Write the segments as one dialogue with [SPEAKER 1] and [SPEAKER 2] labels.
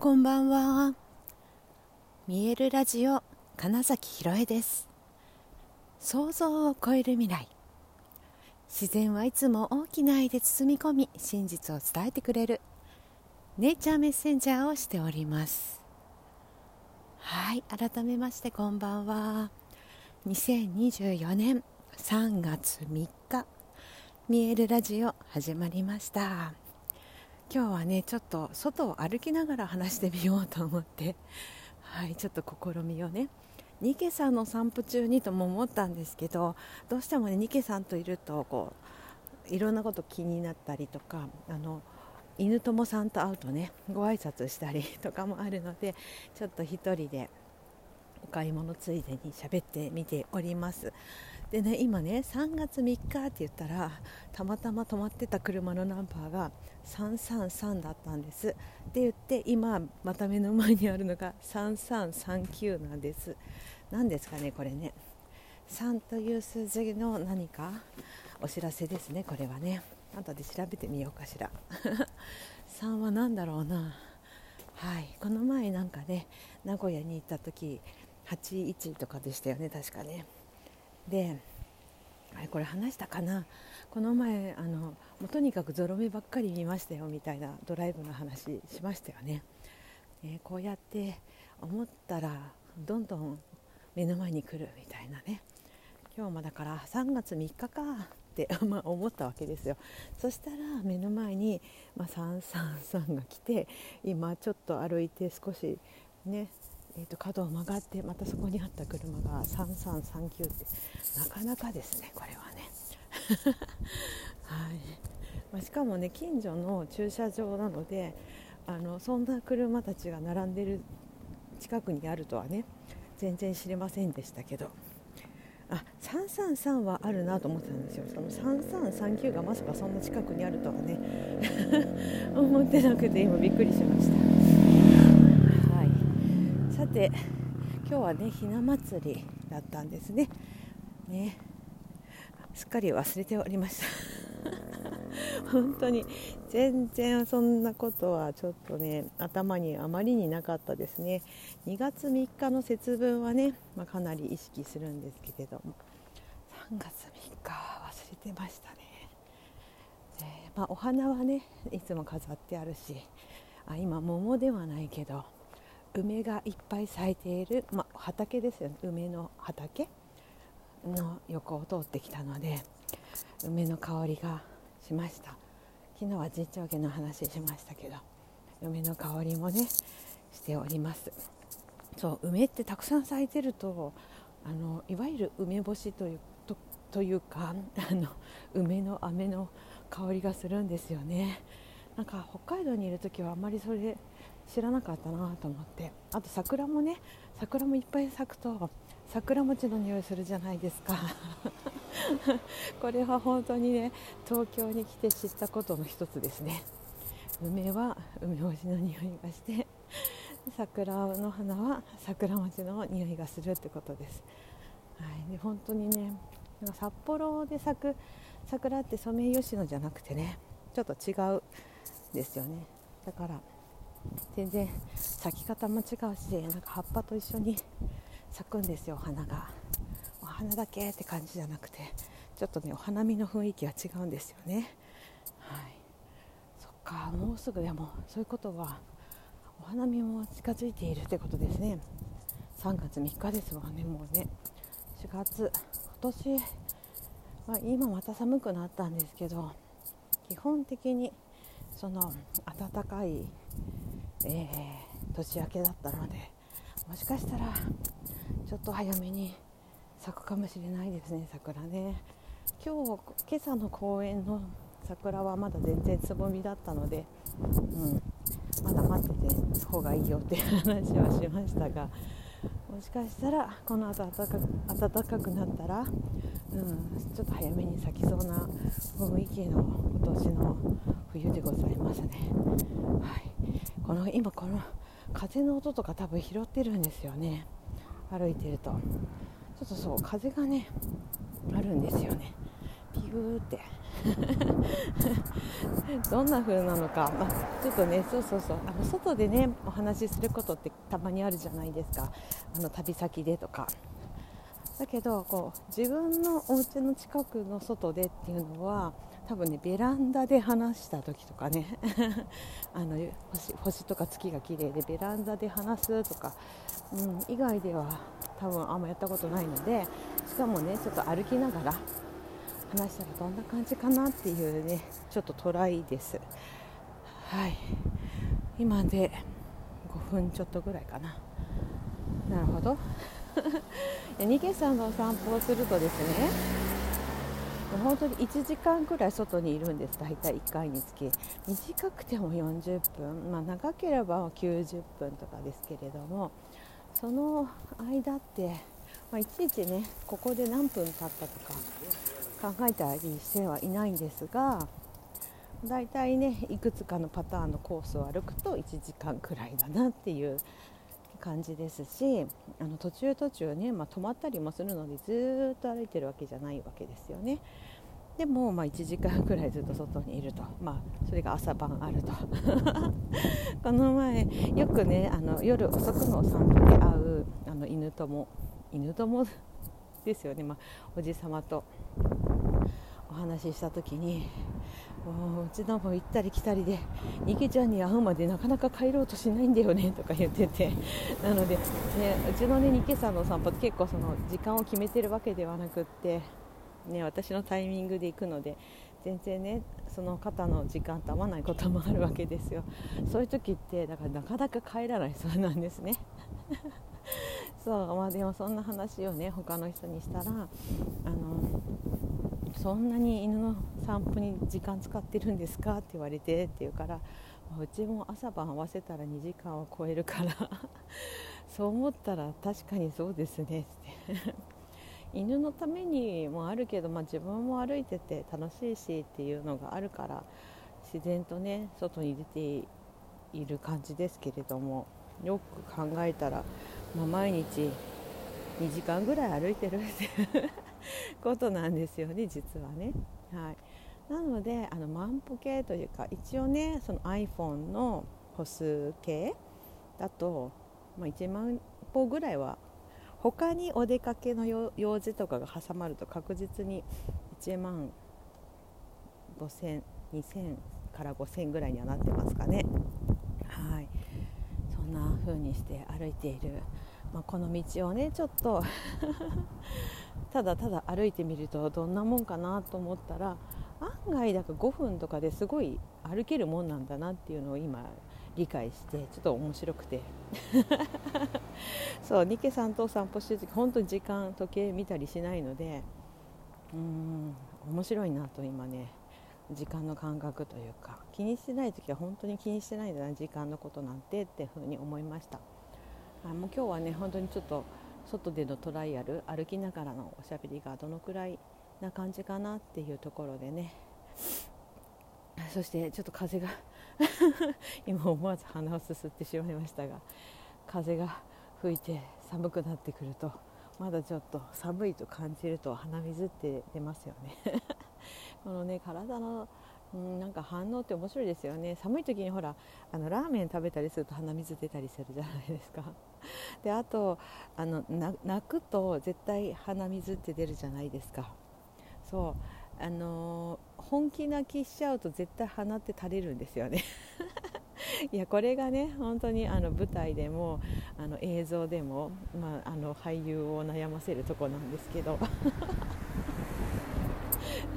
[SPEAKER 1] こんばんは。見えるラジオ金崎ひろえです。想像を超える未来。自然はいつも大きな愛で包み込み真実を伝えてくれるネイチャーメッセンジャーをしております。はい改めましてこんばんは。2024年3月3日見えるラジオ始まりました。今日はねちょっと外を歩きながら話してみようと思って。はいちょっと試みをね。ニケさんの散歩中にとも思ったんですけどどうしてもねニケさんといるとこういろんなこと気になったりとかあの犬友さんと会うとねご挨拶したりとかもあるのでちょっと1人でお買い物ついでに喋ってみております。でね今ね3月3日って言ったらたまたま止まってた車のナンバーが333だったんです。って言って今また目の前にあるのが3339なんです。何ですかねこれね。3という数字の何か？お知らせですねこれはね。後で調べてみようかしら。3は何だろうな。はい。この前なんかね名古屋に行った時81とかでしたよね確かね。であれこれ話したかな？この前あのもうとにかくゾロ目ばっかり見ましたよみたいなドライブの話しましたよね、えー、こうやって思ったらどんどん目の前に来るみたいなね。今日もだから3月3日かって ま思ったわけですよ。そしたら目の前に、まあ、333が来て今ちょっと歩いて少しねえーと、角を曲がってまたそこにあった車が3339ってなかなかですねこれはね。はい。まあ、しかもね近所の駐車場なのであのそんな車たちが並んでる近くにあるとはね全然知りませんでしたけど。あ333はあるなと思ってたんですよ。その3339がまさかそんな近くにあるとはね。思ってなくて今びっくりしました。さて今日はねひな祭りだったんですね。ね。すっかり忘れておりました。本当に。全然そんなことはちょっとね頭にあまりになかったですね。2月3日の節分はね、まあ、かなり意識するんですけれども。3月3日忘れてましたね、えー、まあ、お花はねいつも飾ってあるしあ今桃ではないけど。梅がいっぱい咲いている、まあ、畑ですよね。梅の畑の横を通ってきたので梅の香りがしました。昨日は実頂家の話しましたけど梅の香りもねしております。そう梅ってたくさん咲いてるとあのいわゆる梅干しというとというかあの梅の飴の香りがするんですよね。なんか北海道にいる時はあんまりそれ知らなかったなと思って。あと桜もね桜もいっぱい咲くと桜餅の匂いするじゃないですか。これは本当にね東京に来て知ったことの一つですね。梅は梅干しの匂いがして桜の花は桜餅の匂いがするってことです、はい、で本当にねなんか札幌で咲く桜ってソメイヨシノじゃなくてねちょっと違うですよね。だから全然咲き方も違うしなんか葉っぱと一緒に咲くんですよお花が。お花だけって感じじゃなくてちょっとねお花見の雰囲気は違うんですよね。はい。そっかもうすぐでもそういうことはお花見も近づいているってことですね。3月3日ですわねもうね。4月。今年ま、今また寒くなったんですけど基本的にその暖かいえー、年明けだったのでもしかしたらちょっと早めに咲くかもしれないですね桜ね今日今朝の公園の桜はまだ全然つぼみだったので、うん、まだ待ってて方がいいよっていう話はしましたがもしかしたらこの後暖か暖かくなったら、うん、ちょっと早めに咲きそうな雰囲気の今年の冬でございますね。はいこの今この風の音とか多分拾ってるんですよね。歩いてると。ちょっとそう風がねあるんですよね。ピューって。どんな風なのか、まあ、ちょっとねそうそうそう。あの外でねお話しすることってたまにあるじゃないですか。あの旅先でとか。だけどこう自分のお家の近くの外でっていうのは多分ねベランダで話した時とかね あの星星とか月が綺麗でベランダで話すとか、うん、以外では多分あんまやったことないのでしかもねちょっと歩きながら話したらどんな感じかなっていうねちょっとトライです。はい。今で5分ちょっとぐらいかな。なるほど。ニケさんのお散歩をするとですね本当に1時間くらい外にいるんです。大体1回につき。短くても40分、まあ、長ければ90分とかですけれども。その間って、まあ、いちいちねここで何分経ったとか考えたりしてはいないんですが大体ねいくつかのパターンのコースを歩くと1時間くらいだなっていう感じですしあの途中途中ね、まあ、止まったりもするのでずっと歩いてるわけじゃないわけですよね。でも、まあ、1時間くらいずっと外にいると、まあ、それが朝晩あると。この前よくねあの夜遅くのお散歩で会うあの犬友。犬友 ですよね、まあ、おじさまとお話しした時にうちのも行ったり来たりで池ちゃんに会うまでなかなか帰ろうとしないんだよね とか言ってて。なので、ね、うちのね池さんの散歩って結構その時間を決めてるわけではなくってね、私のタイミングで行くので全然ねその方の時間と合わないこともあるわけですよ。そういう時ってだからなかなか帰らないそうなんですね。そうまあでもそんな話をね他の人にしたらあのそんなに犬の散歩に時間使ってるんですか？って言われてって言うからうちも朝晩合わせたら2時間を超えるから そう思ったら確かにそうですねって。犬のためにもあるけど、まあ、自分も歩いてて楽しいしっていうのがあるから自然とね外に出ている感じですけれどもよく考えたら、まあ、毎日2時間ぐらい歩いてるっていう ことなんですよね実はね。はいなのであの万歩計というか一応ねその iPhone の歩数計だと、まあ、1万歩ぐらいは他にお出かけの用事とかが挟まると確実に1万5000、2000から5000ぐらいにはなってますかね。はい、そんな風にして歩いている、まあ、この道をねちょっと ただただ歩いてみるとどんなもんかなと思ったら案外だから5分とかですごい歩けるもんなんだなっていうのを今理解してちょっと面白くて。そうニケさんとお散歩してる時本当に時間時計見たりしないのでうん面白いなと今ね時間の感覚というか気にしてない時は本当に気にしてないんだな時間のことなんてっていうふうに思いました。あもう今日はね本当にちょっと外でのトライアル歩きながらのおしゃべりがどのくらいな感じかなっていうところでね。そしてちょっと風が 今思わず鼻をすすってしまいましたが風が吹いて寒くなってくるとまだちょっと寒いと感じると鼻水って出ますよね。このね体のうんなんか反応って面白いですよね。寒い時にほらあのラーメン食べたりすると鼻水出たりするじゃないですか。であとあの泣くと絶対鼻水って出るじゃないですか。そう。あの本気泣きしちゃうと絶対鼻って垂れるんですよね。いやこれがね本当にあの舞台でもあの映像でも、まあ、あの俳優を悩ませるとこなんですけど。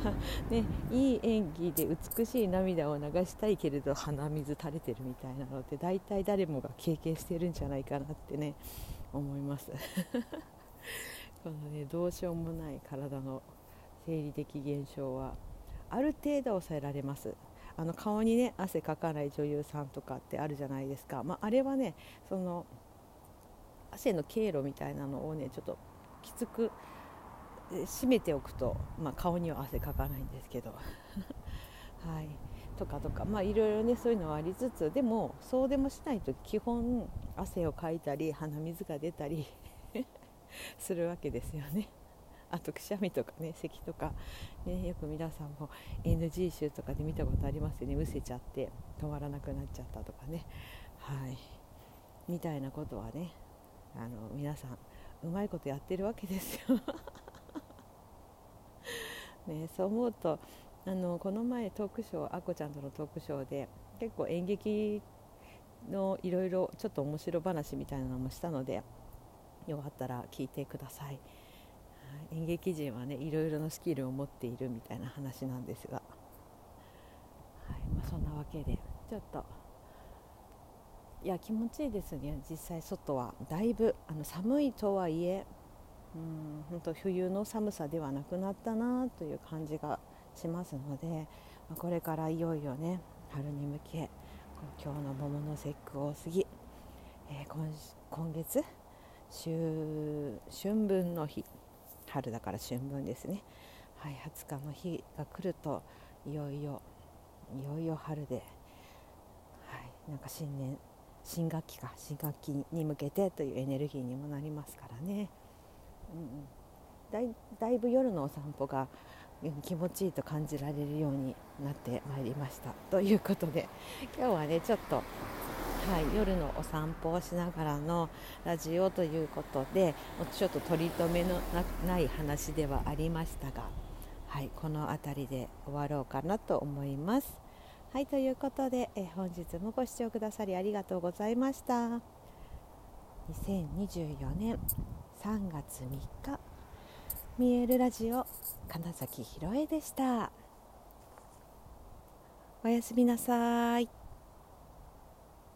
[SPEAKER 1] ね、いい演技で美しい涙を流したいけれど鼻水垂れてるみたいなのって大体誰もが経験してるんじゃないかなってね思います。このねどうしようもない体の生理的現象はある程度抑えられます。あの顔にね汗かかない女優さんとかってあるじゃないですか、まあ、あれはねその汗の経路みたいなのをねちょっときつく締めておくと、まあ、顔には汗かかないんですけど。はい。とかとかまあいろいろねそういうのはありつつでもそうでもしないと基本汗をかいたり鼻水が出たり するわけですよね。あとくしゃみとかね咳とか、ね、よく皆さんも NG 集とかで見たことありますよね。むせちゃって止まらなくなっちゃったとかね。はい。みたいなことはねあの皆さんうまいことやってるわけですよ。ね、そう思うとあのこの前トークショーあこちゃんとのトークショーで結構演劇のいろいろちょっと面白話みたいなのもしたのでよかったら聞いてください。演劇人はねいろいろなスキルを持っているみたいな話なんですが、はいまあ、そんなわけでちょっといや気持ちいいですね。実際外は。だいぶあの寒いとはいえうん本当冬の寒さではなくなったなという感じがしますので、まこれからいよいよね春に向け今日の桃の節句を過ぎ、えー、今今月春分の日春だから春分ですね、はい、20日の日が来るといよいよいよいよ春で、はい、なんか新年新学期か新学期に向けてというエネルギーにもなりますからね、うんうん、だいだいぶ夜のお散歩が気持ちいいと感じられるようになってまいりましたということで今日はねちょっと、はい、夜のお散歩をしながらのラジオということでちょっと取り留めのない話ではありましたが、はい、この辺りで終わろうかなと思います。はいということで、え本日もご視聴くださりありがとうございました。2024年3月3日見えるラジオ金崎ひろえでした。おやすみなさい。